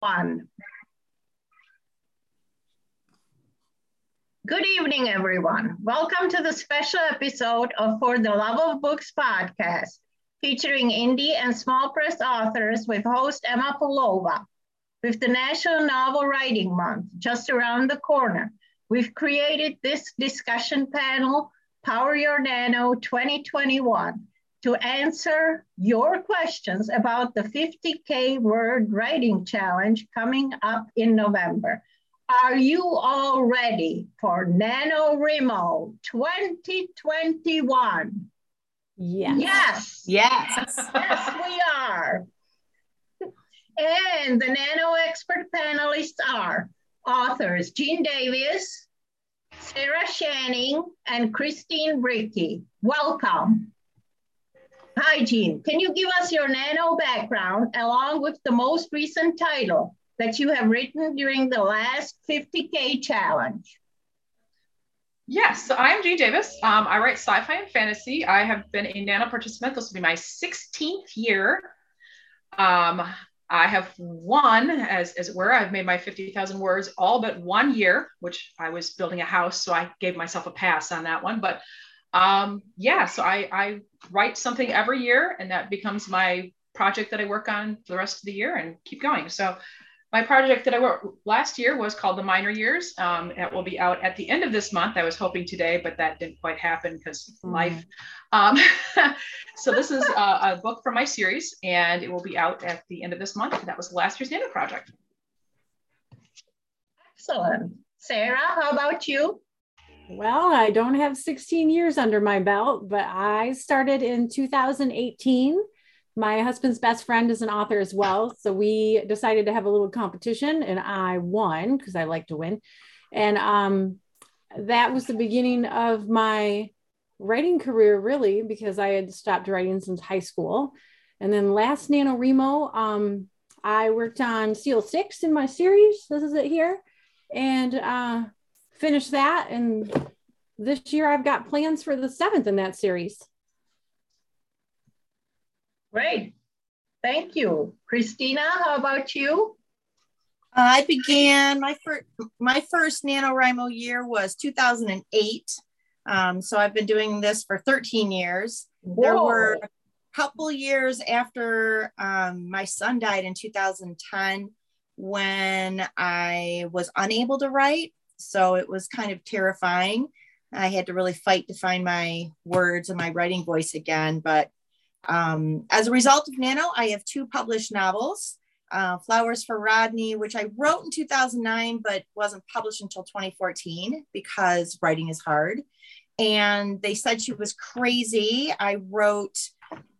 One. Good evening, everyone. Welcome to the special episode of For the Love of Books podcast, featuring indie and small press authors with host Emma Pulova. With the National Novel Writing Month just around the corner, we've created this discussion panel, Power Your Nano 2021, to answer your questions about the 50K word writing challenge coming up in November. Are you all ready for NaNoWriMo 2021? Yes. Yes. Yes. yes, we are. And the Nano expert panelists are authors Jean Davis, Sarah Shanning, and Christine Bricky. Welcome. Hi, Jean. Can you give us your nano background along with the most recent title that you have written during the last 50K challenge? Yes, so I'm Jean Davis. Um, I write sci fi and fantasy. I have been a nano participant. This will be my 16th year. Um, I have won, as, as it were, I've made my 50,000 words all but one year, which I was building a house. So I gave myself a pass on that one. But um, yeah, so I, I write something every year and that becomes my project that I work on for the rest of the year and keep going. So my project that I wrote last year was called The Minor Years. Um, it will be out at the end of this month. I was hoping today, but that didn't quite happen because mm. life. Um, so this is a, a, book from my series, and it will be out at the end of this month. That was last year's Nano project. Excellent. Sarah, how about you? Well, I don't have 16 years under my belt, but I started in 2018. My husband's best friend is an author as well. So we decided to have a little competition and I won because I like to win. And um, that was the beginning of my writing career, really, because I had stopped writing since high school. And then last NaNoWriMo, um, I worked on Seal Six in my series. This is it here. And uh, finish that. And this year I've got plans for the seventh in that series. Great. Thank you. Christina, how about you? I began my first my first NaNoWriMo year was 2008. Um, so I've been doing this for 13 years. Whoa. There were a couple years after um, my son died in 2010 when I was unable to write. So it was kind of terrifying. I had to really fight to find my words and my writing voice again. But um, as a result of Nano, I have two published novels uh, Flowers for Rodney, which I wrote in 2009, but wasn't published until 2014 because writing is hard. And they said she was crazy. I wrote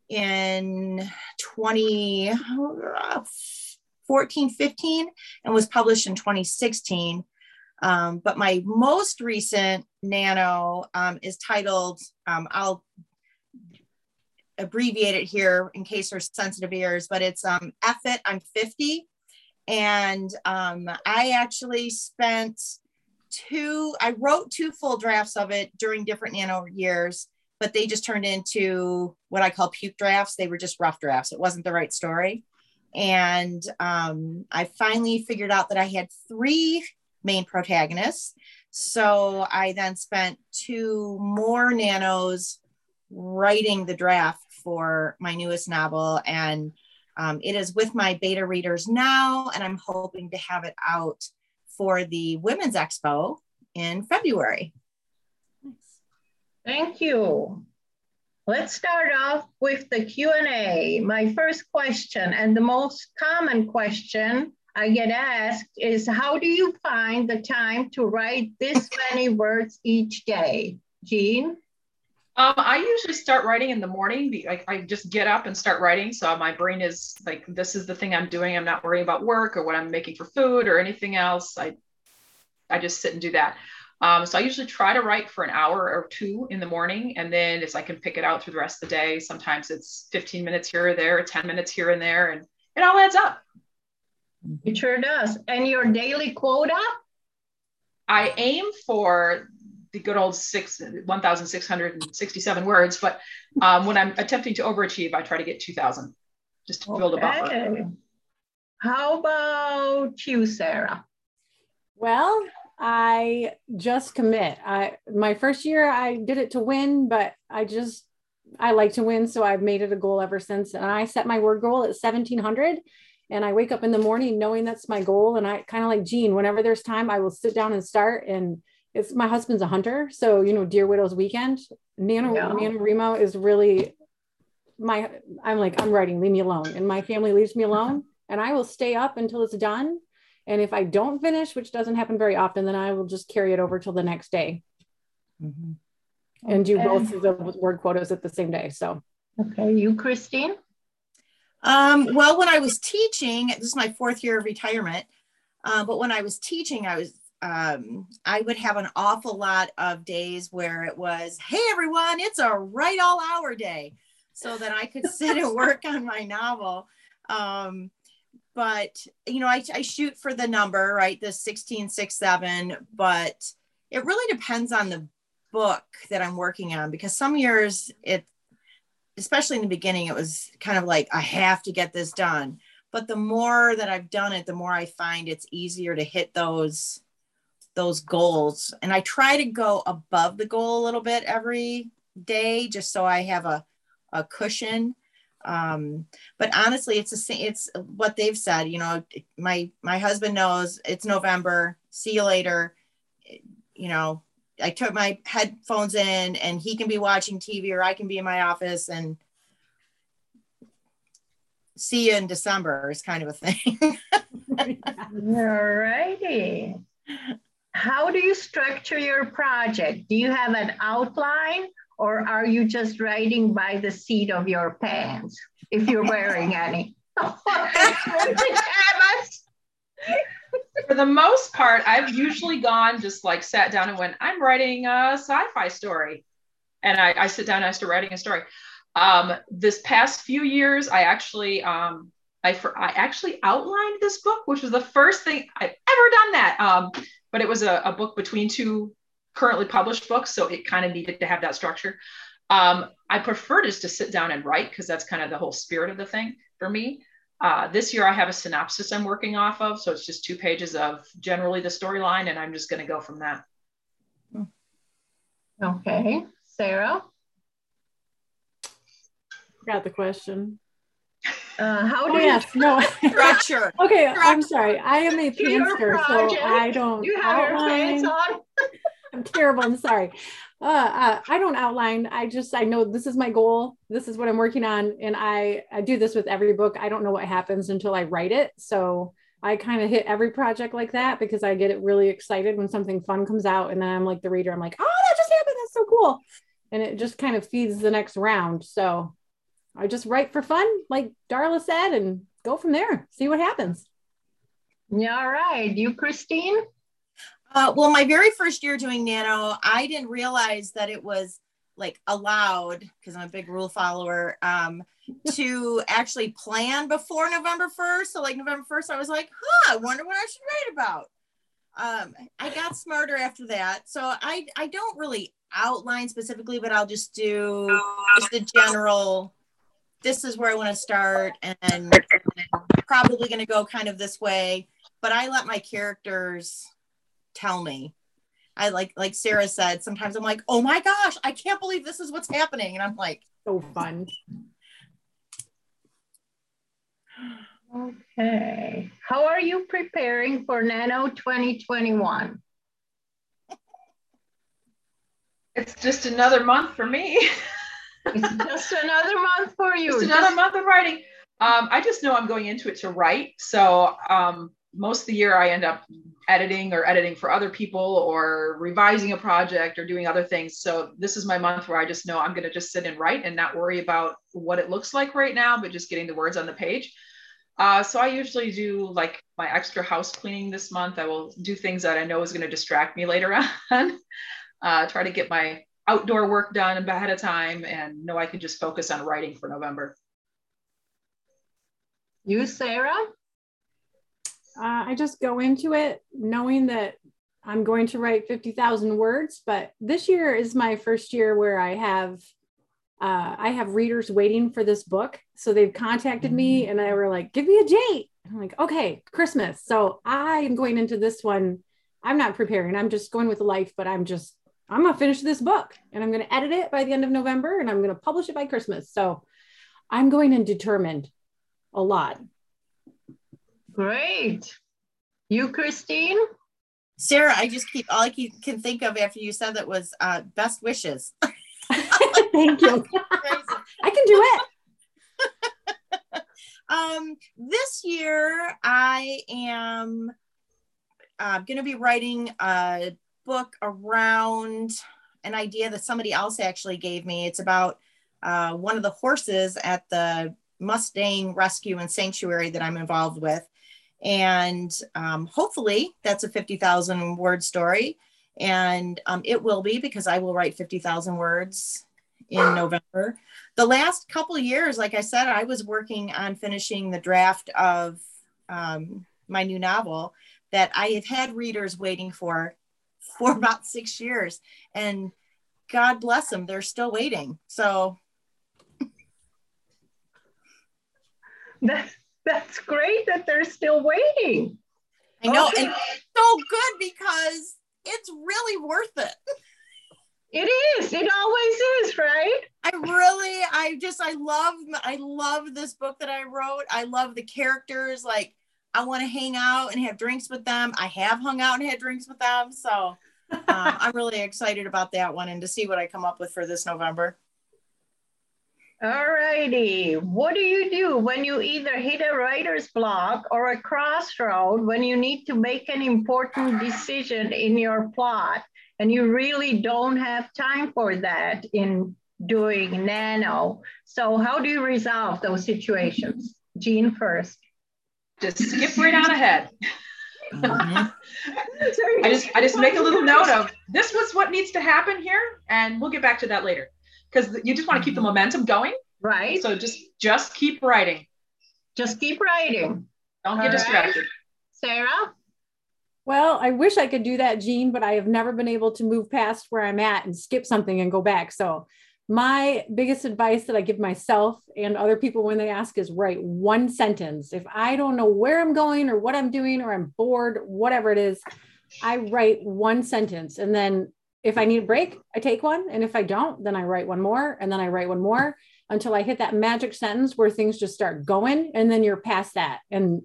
in 2014, 15, and was published in 2016. Um, but my most recent nano um, is titled, um, I'll abbreviate it here in case there's sensitive ears, but it's um, F it, I'm 50. And um, I actually spent two, I wrote two full drafts of it during different nano years, but they just turned into what I call puke drafts. They were just rough drafts. It wasn't the right story. And um, I finally figured out that I had three main protagonists. So I then spent two more nanos writing the draft for my newest novel. And um, it is with my beta readers now, and I'm hoping to have it out for the Women's Expo in February. Thank you. Let's start off with the Q&A. My first question and the most common question I get asked is how do you find the time to write this many words each day? Jean? Um, I usually start writing in the morning. Like I just get up and start writing. So my brain is like, this is the thing I'm doing. I'm not worrying about work or what I'm making for food or anything else. I, I just sit and do that. Um, so I usually try to write for an hour or two in the morning, and then as I can pick it out through the rest of the day, sometimes it's 15 minutes here or there, 10 minutes here and there, and it all adds up. It sure does. And your daily quota? I aim for the good old six 1,667 words, but um, when I'm attempting to overachieve, I try to get 2,000 just to okay. build a buffer. How about you, Sarah? Well, I just commit. I my first year I did it to win, but I just I like to win, so I've made it a goal ever since. And I set my word goal at 1700 and I wake up in the morning knowing that's my goal and I kind of like Jean, whenever there's time I will sit down and start and it's my husband's a hunter, so you know Deer Widows weekend. Nano yeah. Remo is really my I'm like I'm writing, leave me alone. And my family leaves me alone and I will stay up until it's done and if I don't finish, which doesn't happen very often, then I will just carry it over till the next day mm-hmm. and do both of the word quotas at the same day. So, okay, you, Christine? Um, well, when I was teaching, this is my fourth year of retirement, uh, but when I was teaching, I was um, I would have an awful lot of days where it was, hey everyone, it's a write all hour day, so that I could sit and work on my novel. Um, but you know I, I shoot for the number right the sixteen six seven, but it really depends on the book that i'm working on because some years it especially in the beginning it was kind of like i have to get this done. But the more that i've done it the more i find it's easier to hit those those goals. And i try to go above the goal a little bit every day just so i have a, a cushion. Um, but honestly it's the same it's what they've said you know my my husband knows it's november see you later. You know i took my headphones in and he can be watching tv or i can be in my office and see you in december is kind of a thing. All righty how do you structure your project? Do you have an outline or are you just writing by the seat of your pants if you're wearing any? For the most part, I've usually gone just like sat down and went, I'm writing a sci-fi story. And I, I sit down and I start writing a story. Um, this past few years, I actually um, I, for, I actually outlined this book, which was the first thing I've ever done that. Um, but it was a, a book between two currently published books, so it kind of needed to have that structure. Um, I prefer just to sit down and write because that's kind of the whole spirit of the thing for me. Uh, this year I have a synopsis I'm working off of, so it's just two pages of generally the storyline, and I'm just going to go from that. Okay, Sarah. Got the question. Uh, how do oh, you yes, no structure? okay, structure. I'm sorry. I am a pantser, so I don't. You have outline. your pants on. I'm terrible. I'm sorry. Uh, uh, I don't outline. I just I know this is my goal. This is what I'm working on, and I I do this with every book. I don't know what happens until I write it. So I kind of hit every project like that because I get it really excited when something fun comes out, and then I'm like the reader. I'm like, oh, that just happened. That's so cool, and it just kind of feeds the next round. So I just write for fun, like Darla said, and go from there. See what happens. Yeah, all right. You, Christine? Uh, well, my very first year doing nano, I didn't realize that it was like allowed because I'm a big rule follower um, to actually plan before November 1st. So, like November 1st, I was like, huh, I wonder what I should write about. Um, I got smarter after that. So, I, I don't really outline specifically, but I'll just do just the general this is where I want to start and probably going to go kind of this way. But I let my characters tell me. I like like Sarah said, sometimes I'm like, oh my gosh, I can't believe this is what's happening. And I'm like, so fun. Okay. How are you preparing for Nano 2021? It's just another month for me. it's just another month for you. Just another just... month of writing. Um, I just know I'm going into it to write. So um, most of the year I end up editing or editing for other people or revising a project or doing other things. So this is my month where I just know I'm going to just sit and write and not worry about what it looks like right now, but just getting the words on the page. Uh, so I usually do like my extra house cleaning this month. I will do things that I know is going to distract me later on. uh, try to get my outdoor work done ahead of time and know I can just focus on writing for November. You, Sarah? Uh, I just go into it knowing that I'm going to write 50,000 words, but this year is my first year where I have uh, I have readers waiting for this book. So they've contacted me Mm. and I were like, give me a date. I'm like, okay, Christmas. So I am going into this one. I'm not preparing. I'm just going with life, but I'm just, I'm going to finish this book and I'm going to edit it by the end of November and I'm going to publish it by Christmas. So I'm going in determined a lot. Great. You, Christine? Sarah, I just keep all I keep, can think of after you said that was uh, best wishes. Thank you. I can do it. um, this year, I am uh, going to be writing a book around an idea that somebody else actually gave me. It's about uh, one of the horses at the Mustang Rescue and Sanctuary that I'm involved with. And um, hopefully, that's a 50,000 word story. And um, it will be because I will write 50,000 words in November the last couple years, like I said, I was working on finishing the draft of um, my new novel that I have had readers waiting for for about six years, and God bless them, they're still waiting. So that's great that they're still waiting. I know, Okay. and so good because it's really worth it. It is. It always is, right? I really, I just, I love, I love this book that I wrote. I love the characters. Like, I want to hang out and have drinks with them. I have hung out and had drinks with them. So um, I'm really excited about that one and to see what I come up with for this November. All righty. What do you do when you either hit a writer's block or a crossroad when you need to make an important decision in your plot and you really don't have time for that in doing nano? So, how do you resolve those situations? Jean first. Just skip right on ahead. Mhm. I just I just make a little note of this was what needs to happen here, and we'll get back to that later. Because you just want to keep the mm-hmm. momentum going. Right? So just just keep writing. Just keep writing. Don't All get right. distracted. Sarah? Well, I wish I could do that, Jean, but I have never been able to move past where I'm at and skip something and go back. So, my biggest advice that I give myself and other people when they ask is write one sentence. If I don't know where I'm going or what I'm doing or I'm bored, whatever it is, I write one sentence. And then if I need a break, I take one. And if I don't, then I write one more and then I write one more until I hit that magic sentence where things just start going. And then you're past that. And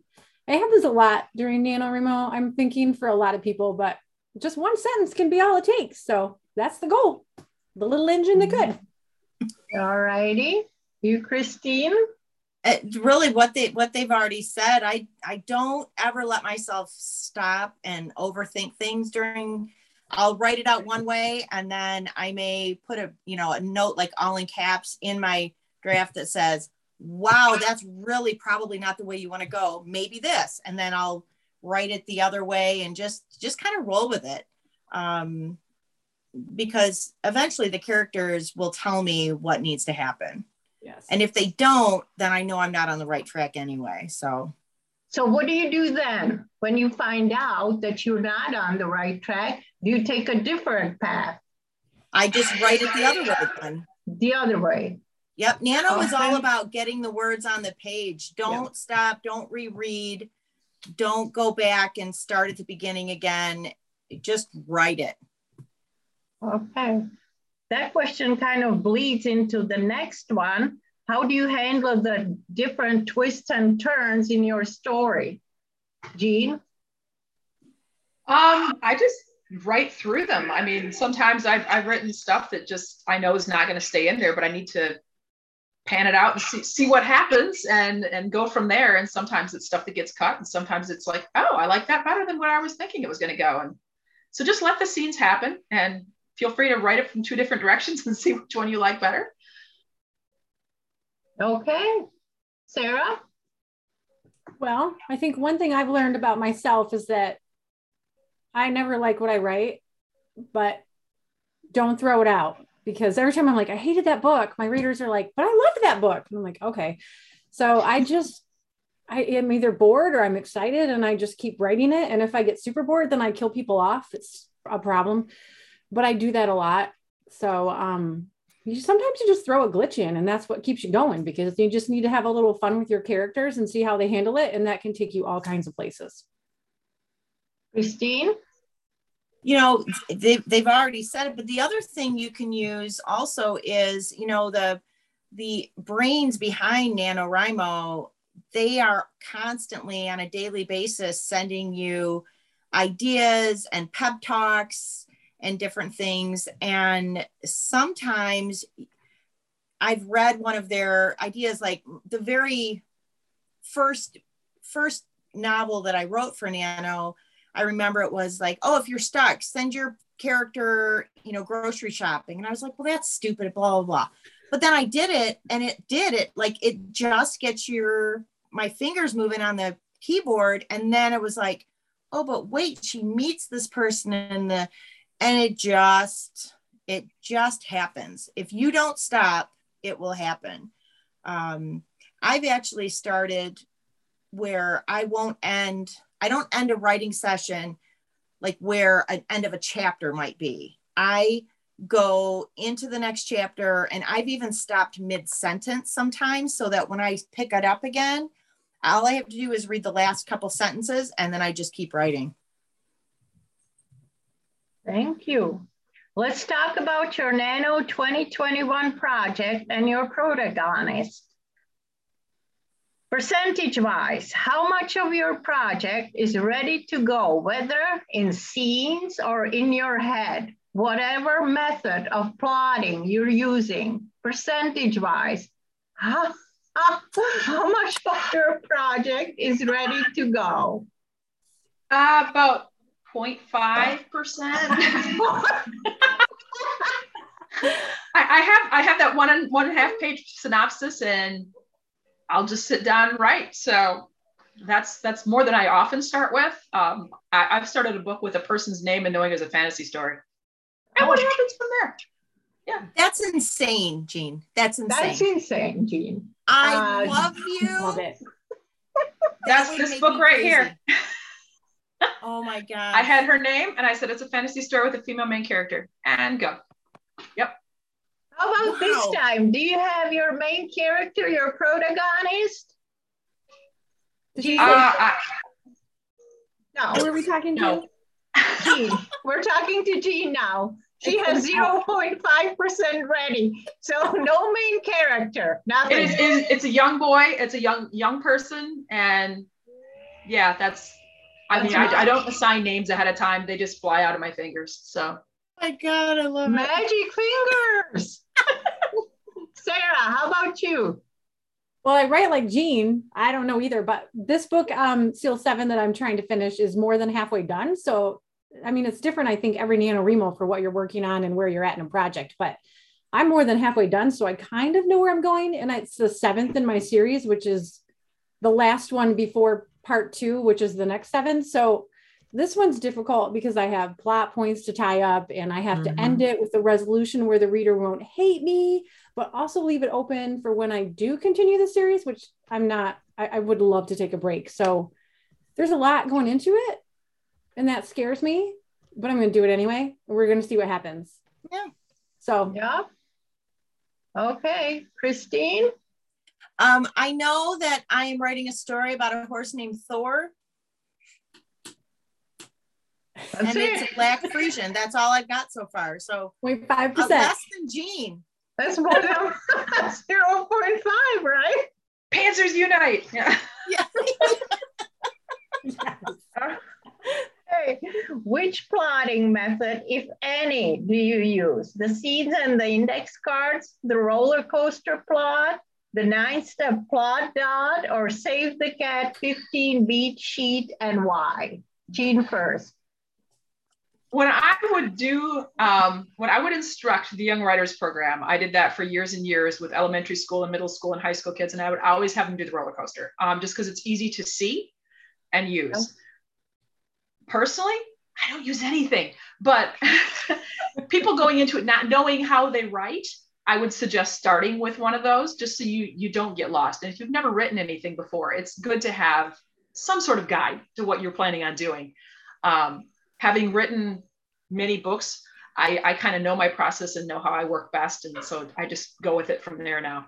I have this a lot during NaNoWriMo. I'm thinking for a lot of people, but just one sentence can be all it takes. So that's the goal. The little engine that could. Mm-hmm. All righty. You, Christine? It, really, what they what they've already said. I I don't ever let myself stop and overthink things during. I'll write it out one way, and then I may put a you know a note like all in caps in my draft that says, "Wow, that's really probably not the way you want to go. Maybe this," and then I'll write it the other way and just just kind of roll with it. Um, because eventually the characters will tell me what needs to happen. Yes. And if they don't, then I know I'm not on the right track anyway. So So what do you do then when you find out that you're not on the right track? Do you take a different path I just write it the other way then. the other way? Yep. Nano is all Okay. about getting the words on the page. Don't stop. Don't reread. Don't go back and start at the beginning again. Just write it. Okay. That question kind of bleeds into the next one. How do you handle the different twists and turns in your story? Jean? Um, I just write through them. I mean, sometimes I've, I've written stuff that just I know is not going to stay in there, but I need to pan it out and see, see what happens and and go from there. And sometimes it's stuff that gets cut, and sometimes it's like, oh, I like that better than what I was thinking it was going to go. And so just let the scenes happen and feel free to write it from two different directions and see which one you like better. Okay. Sarah? Well, I think one thing I've learned about myself is that I never like what I write, but don't throw it out because every time I'm like, I hated that book, my readers are like, but I loved that book. And I'm like, okay. So I just, I am either bored or I'm excited and I just keep writing it. And if I get super bored, then I kill people off. It's a problem, but I do that a lot. So, um, you sometimes you just throw a glitch in and that's what keeps you going because you just need to have a little fun with your characters and see how they handle it and that can take you all kinds of places Christine? you know they've, they've already said it but the other thing you can use also is you know the the brains behind nanowrimo they are constantly on a daily basis sending you ideas and pep talks and different things and sometimes i've read one of their ideas like the very first first novel that i wrote for nano I remember it was like, oh, if you're stuck, send your character, you know, grocery shopping. And I was like, well, that's stupid, blah, blah, blah. But then I did it and it did it. Like it just gets your my fingers moving on the keyboard. And then it was like, oh, but wait, she meets this person in the and it just it just happens. If you don't stop, it will happen. Um, I've actually started where I won't end I don't end a writing session like where an end of a chapter might be. I go into the next chapter and I've even stopped mid sentence sometimes so that when I pick it up again, all I have to do is read the last couple sentences and then I just keep writing. Thank you. Let's talk about your Nano 2021 project and your protagonist. Percentage wise, how much of your project is ready to go, whether in scenes or in your head, whatever method of plotting you're using, percentage wise, how, how, how much of your project is ready to go? Uh, about 0.5%. I, I have I have that one and one and a half page synopsis and I'll just sit down and write. So that's that's more than I often start with. Um, I, have started a book with a person's name and knowing it's a fantasy story. And what happens from there? Yeah. That's insane, Jean. That's insane. That's insane, Jean. I uh, love you. Love it. That's this book right crazy. here. oh my god. I had her name and I said it's a fantasy story with a female main character. And go. Yep. How about wow. this time? Do you have your main character, your protagonist? Uh, I, no. Who are we talking to? No. Jean. We're talking to Jean now. She has 0.5% ready. So no main character. Nothing. It is, it is, it's a young boy. It's a young young person. And yeah, that's I mean, I, I, don't assign names ahead of time. They just fly out of my fingers. So my God, I love Magic it. fingers. Sarah, how about you? Well, I write like Jean. I don't know either, but this book, um, Seal Seven, that I'm trying to finish, is more than halfway done. So, I mean, it's different. I think every NaNoWriMo for what you're working on and where you're at in a project, but I'm more than halfway done. So I kind of know where I'm going, and it's the seventh in my series, which is the last one before part two, which is the next seven. So this one's difficult because I have plot points to tie up and I have mm-hmm. to end it with a resolution where the reader won't hate me, but also leave it open for when I do continue the series, which I'm not, I, I would love to take a break. So there's a lot going into it and that scares me, but I'm going to do it anyway. We're going to see what happens. Yeah. So, yeah. Okay. Christine? Um, I know that I am writing a story about a horse named Thor that's and it. it's a black Frisian. That's all I've got so far. So 0.5 uh, percent less than Jean. That's more than 0.5, right? Pantsers unite. Yeah. yeah. Hey, which plotting method, if any, do you use? The seeds and the index cards, the roller coaster plot, the nine step plot dot, or save the cat 15 beat sheet and why? Jean first when I would do, um, when I would instruct the Young Writers Program, I did that for years and years with elementary school and middle school and high school kids, and I would always have them do the roller coaster, um, just because it's easy to see and use. Personally, I don't use anything, but people going into it not knowing how they write, I would suggest starting with one of those, just so you you don't get lost. And if you've never written anything before, it's good to have some sort of guide to what you're planning on doing. Um, having written many books, I, I kind of know my process and know how I work best. And so I just go with it from there now.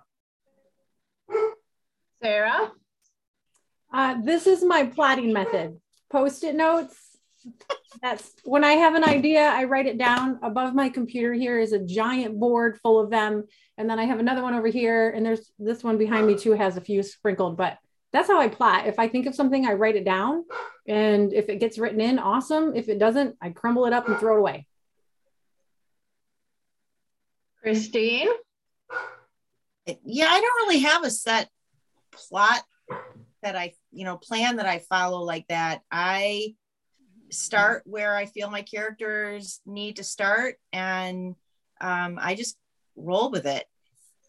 Sarah? Uh, this is my plotting method. Post-it notes. That's when I have an idea, I write it down. Above my computer here is a giant board full of them. And then I have another one over here. And there's this one behind me too has a few sprinkled, but that's how I plot. If I think of something, I write it down. And if it gets written in, awesome. If it doesn't, I crumble it up and throw it away. Christine? Yeah, I don't really have a set plot that I, you know, plan that I follow like that. I start where I feel my characters need to start and um, I just roll with it.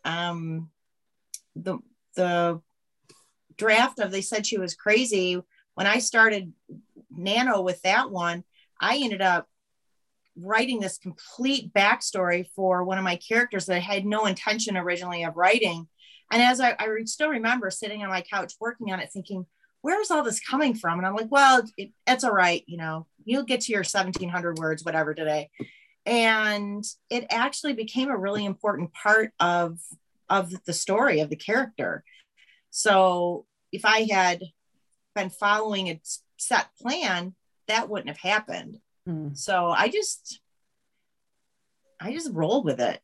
Um, the the draft of they said she was crazy when I started Nano with that one, I ended up writing this complete backstory for one of my characters that I had no intention originally of writing. And as I, I still remember sitting on my couch working on it, thinking, where's all this coming from? And I'm like, well, it, it's all right. You know, you'll get to your 1700 words, whatever today. And it actually became a really important part of, of the story of the character. So if I had been following a set plan, that wouldn't have happened. Mm. So I just, I just roll with it.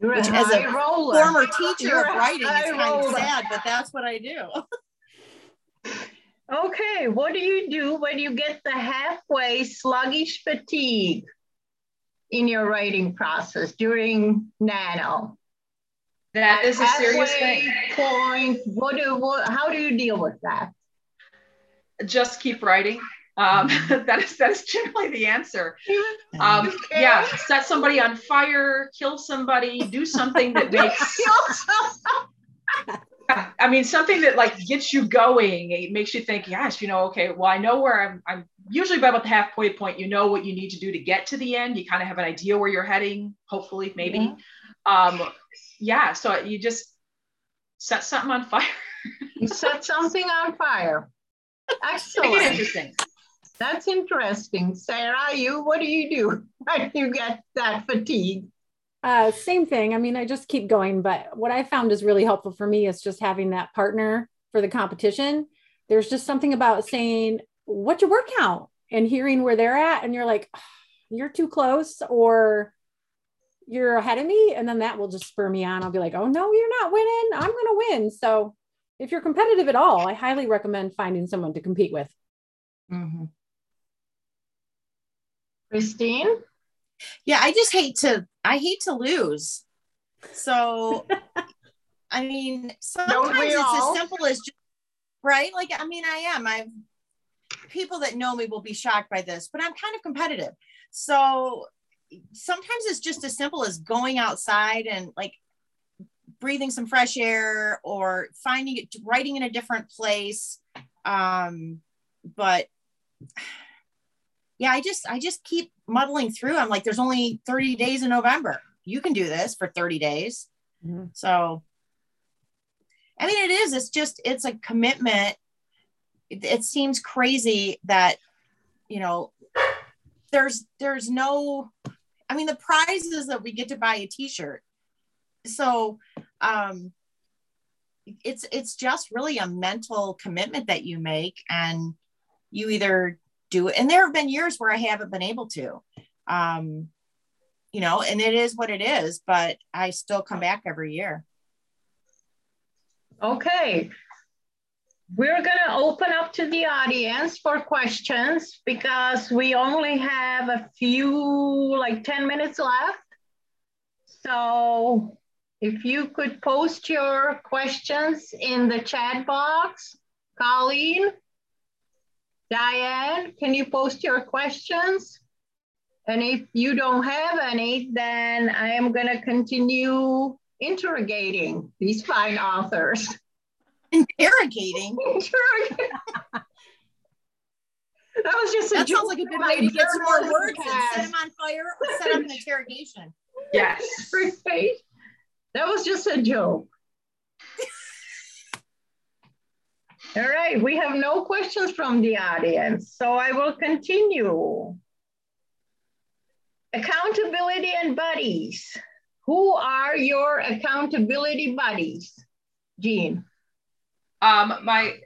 You're Which, a as a roller. former teacher You're of writing, is kind roller. of sad, but that's what I do. Okay, what do you do when you get the halfway sluggish fatigue in your writing process during nano? That is a serious thing. Point. What do? What, how do you deal with that? Just keep writing. Um, that is that is generally the answer. Um, yeah, set somebody on fire, kill somebody, do something that makes. I mean, something that like gets you going. It makes you think, yes, you know, okay, well, I know where I'm. I'm usually by about the halfway point. You know what you need to do to get to the end. You kind of have an idea where you're heading. Hopefully, maybe. Um, yeah. So you just set something on fire. you set something on fire. Make it Excellent. interesting. That's interesting. Sarah, you, what do you do when you get that fatigue? Uh, same thing. I mean, I just keep going, but what I found is really helpful for me is just having that partner for the competition. There's just something about saying, what's your workout? And hearing where they're at. And you're like, "Ah, you're too close or you're ahead of me. And then that will just spur me on. I'll be like, oh no, you're not winning. I'm going to win. So if you're competitive at all, I highly recommend finding someone to compete with. Mm-hmm. Christine? Yeah, I just hate to I hate to lose. So I mean, sometimes it's all? as simple as just right? Like I mean, I am. I've people that know me will be shocked by this, but I'm kind of competitive. So sometimes it's just as simple as going outside and like breathing some fresh air or finding it writing in a different place. Um, but yeah, I just I just keep muddling through. I'm like, there's only 30 days in November. You can do this for 30 days. Mhm. So I mean it is, it's just it's a commitment. It, it seems crazy that you know there's there's no I mean the prize is that we get to buy a t-shirt. So um it's it's just really a mental commitment that you make and you either do it and there have been years where i haven't been able to um you know and it is what it is but i still come back every year Okay. We're going to open up to the audience for questions because we only have a few, like 10 minutes left. So if you could post your questions in the chat box, Colleen, Diane, can you post your questions? And if you don't have any, then I am going to continue interrogating these fine authors. interrogating that was just a that joke sounds like a good way to get some more words and set them on fire or set up an interrogation Yes. Right? That was just a joke. All right, we have no questions from the audience, so I will continue. Accountability and buddies. Who are your accountability buddies? Jean. Um, my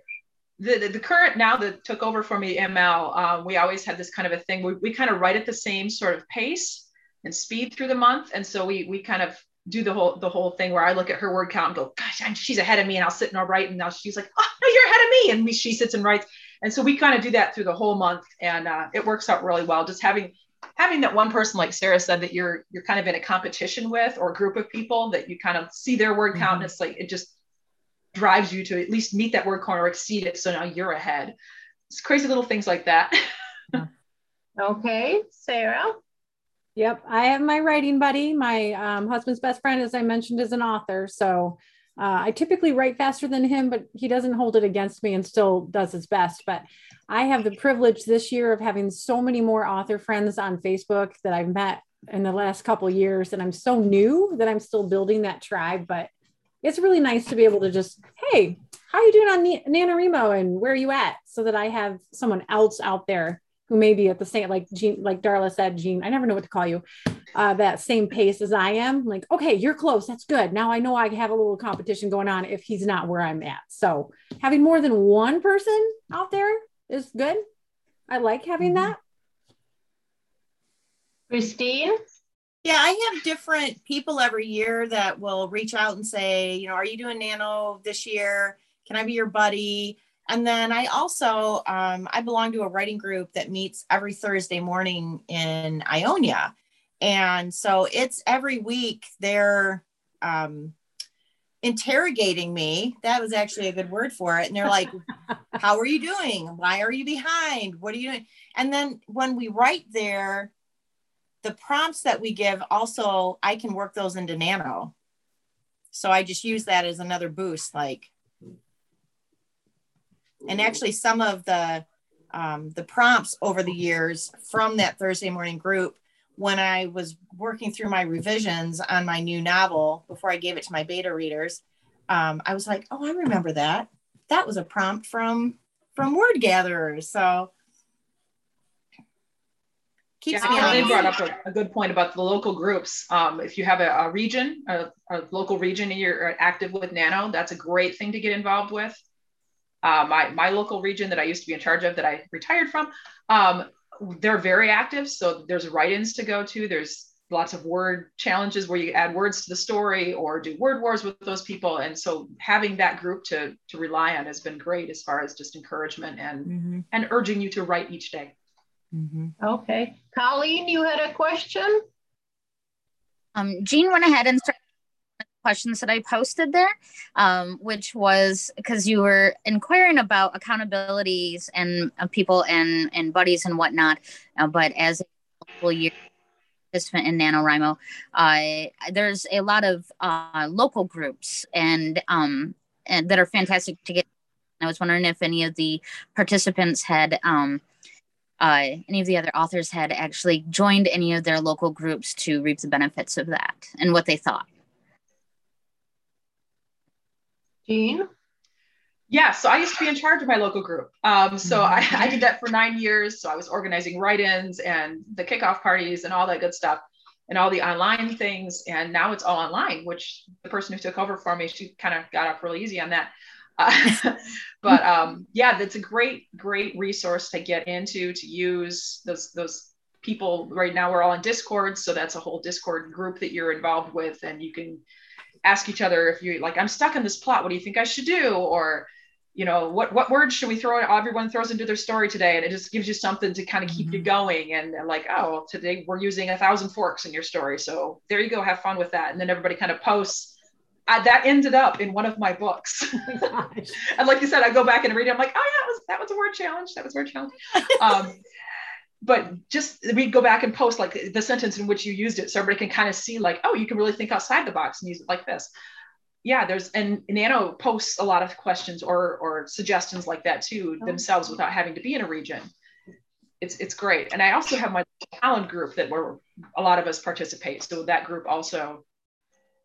the, the, current now that took over for me, ML, um, we always had this kind of a thing. We, we kind of write at the same sort of pace and speed through the month, and so we we kind of do the whole the whole thing where I look at her word count and go, gosh, I'm, she's ahead of me, and I'll sit and I'll write, and now she's like, oh no, you're ahead of me, and we, she sits and writes, and so we kind of do that through the whole month, and uh, it works out really well. Just having having that one person, like Sarah said, that you're you're kind of in a competition with or a group of people that you kind of see their word count, mm-hmm. and it's like it just drives you to at least meet that word count or exceed it, so now you're ahead. It's crazy little things like that. okay, Sarah. Yep, I have my writing buddy. My um, husband's best friend, as I mentioned, is an author. So uh, I typically write faster than him, but he doesn't hold it against me and still does his best. But I have the privilege this year of having so many more author friends on Facebook that I've met in the last couple years, and I'm so new that I'm still building that tribe. But it's really nice to be able to just, hey, how are you doing on NaNoWriMo and where are you at? So that I have someone else out there who may be at the same, like Jean, like Darla said, Jean, I never know what to call you, uh, that same pace as I am. Like, okay, you're close. That's good. Now I know I have a little competition going on if he's not where I'm at. So having more than one person out there is good. I like having mm-hmm. that. Christine? Yeah, I have different people every year that will reach out and say, you know, are you doing nano this year? Can I be your buddy? And then I also um, I belong to a writing group that meets every Thursday morning in Ionia, and so it's every week they're um, interrogating me. That was actually a good word for it. And they're like, "How are you doing? Why are you behind? What are you doing?" And then when we write there, the prompts that we give also I can work those into Nano. So I just use that as another boost, like and actually some of the um, the prompts over the years from that Thursday morning group when I was working through my revisions on my new novel before I gave it to my beta readers, um, I was like, oh, I remember that. That was a prompt from from Word Gatherers. So keeps yeah, me on. They brought up a, a, good point about the local groups. Um, if you have a, a region, a, a, local region, and you're active with Nano, that's a great thing to get involved with uh, my my local region that I used to be in charge of that I retired from, um, they're very active. So there's write-ins to go to. There's lots of word challenges where you add words to the story or do word wars with those people. And so having that group to to rely on has been great as far as just encouragement and mm-hmm. and urging you to write each day. Mm-hmm. Okay, Colleen, you had a question. Um, Jean went ahead and started questions that I posted there, um, which was because you were inquiring about accountabilities and uh, people and and buddies and whatnot. Uh, but as a multiple year participant in NaNoWriMo, uh, there's a lot of uh, local groups and um, and that are fantastic to get. I was wondering if any of the participants had. Um, uh, any of the other authors had actually joined any of their local groups to reap the benefits of that and what they thought. Jean? Yeah, so I used to be in charge of my local group. Um, so I, mm-hmm. I did that for nine years. So I was organizing write-ins and the kickoff parties and all that good stuff and all the online things. And now it's all online, which the person who took over for me, she kind of got off really easy on that. Uh, but um, yeah, that's a great, great resource to get into, to use. Those, those people right now we're all in discord. So that's a whole discord group that you're involved with and you can ask each other if you like i'm stuck in this plot. What do you think i should do? Or you know what what words should we throw in everyone throws into their story today and it just gives you something to kind of keep mm-hmm. you going and, and, like oh today we're using a thousand forks in your story. So there you go. Have fun with that. And then everybody kind of posts I, that ended up in one of my books. Oh and like you said i go back and read it. I'm like oh yeah that was that was a word challenge. That was a word challenge. Um, but just we go back and post like the sentence in which you used it so everybody can kind of see like oh you can really think outside the box and use it like this. Yeah there's and nano posts a lot of questions or or suggestions like that too oh. themselves without having to be in a region. It's it's great. And i also have my talent group that where a lot of us participate. So that group also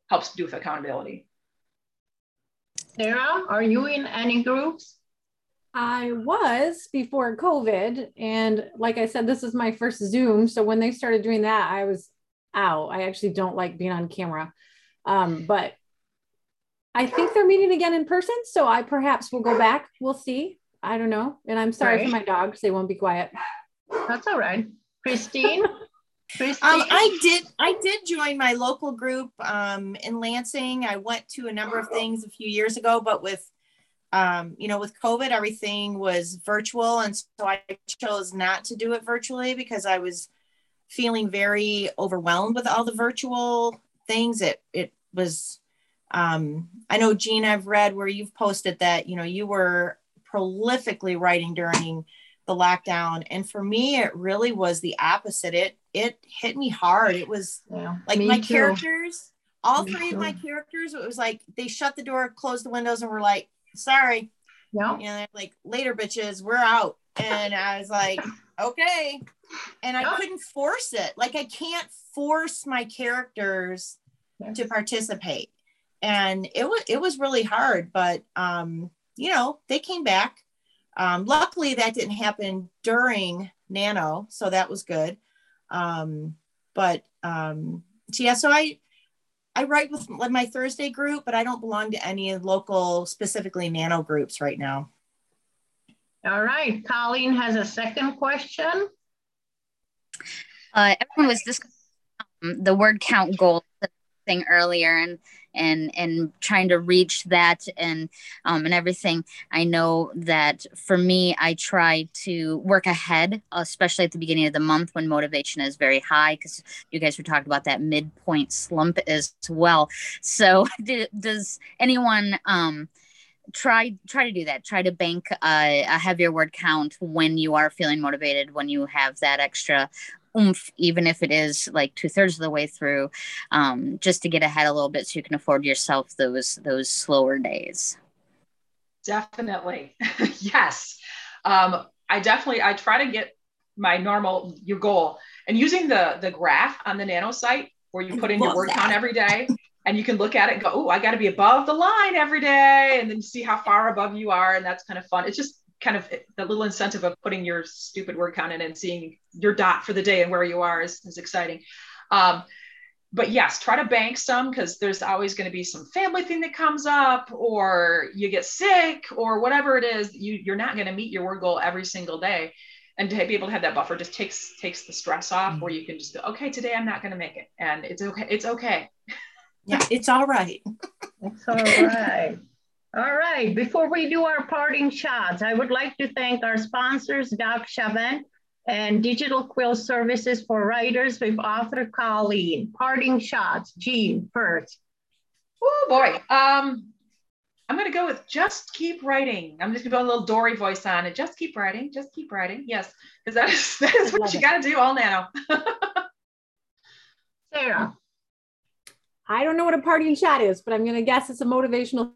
helps do with accountability sarah are you in any groups I was before COVID. And like I said, this is my first Zoom. So when they started doing that, I was out. I actually don't like being on camera. Um, but I think they're meeting again in person. So I perhaps will go back. We'll see. I don't know. And I'm sorry right. for my dogs. They won't be quiet. That's all right. Christine? Um, I did. I did join my local group um, in Lansing. I went to a number of things a few years ago, but with um, you know, with COVID, everything was virtual, and so I chose not to do it virtually because I was feeling very overwhelmed with all the virtual things. It it was. Um, I know, Jean, I've read where you've posted that you know you were prolifically writing during the lockdown, and for me, it really was the opposite. It it hit me hard. It was yeah, like my too. characters, all me three too. of my characters. It was like they shut the door, closed the windows, and were like, "Sorry." Yeah. And they're like, "Later, bitches, we're out." And I was like, "Okay." And I couldn't force it. Like I can't force my characters to participate. And it was it was really hard, but um, you know, they came back. Um, luckily, that didn't happen during Nano, so that was good. Um, but um, so yeah, so I I write with my Thursday group, but I don't belong to any local, specifically Nano groups right now. All right, Colleen has a second question. Uh, everyone was discussing um, the word count goal thing earlier, and and and trying to reach that and um, and everything. I know that for me i try to work ahead especially at the beginning of the month when motivation is very high because you guys were talking about that midpoint slump as well. So does anyone um try try to do that? Try to bank a, a heavier word count when you are feeling motivated when you have that extra oomph, even if it is like two thirds of the way through, um, just to get ahead a little bit so you can afford yourself those those slower days. Definitely, yes. Um, I definitely I try to get my normal your goal and using the the graph on the nano site where you put in your word count every day and you can look at it and go, oh, I got to be above the line every day, and then see how far above you are, and that's kind of fun. It's just kind of the little incentive of putting your stupid word count in and seeing your dot for the day and where you are is, is exciting. Um, but yes, try to bank some because there's always going to be some family thing that comes up, or you get sick, or whatever it is. You you're not going to meet your word goal every single day, and to be able to have that buffer just takes takes the stress off. Mm-hmm. Where you can just go, okay, today I'm not going to make it, and it's okay. It's okay. Yeah, it's all right. it's all right. All right, before we do our parting shots, I would like to thank our sponsors, Doc Chavent and Digital Quill Services for Writers with author Colleen. Parting shots, Jean, first. Oh boy, um, I'm gonna go with just keep writing. I'm just gonna put a little Dory voice on it. Just keep writing, just keep writing. Yes, because that is, that is what you it. gotta do all now. Sarah. I don't know what a parting shot is, but I'm going to guess it's a motivational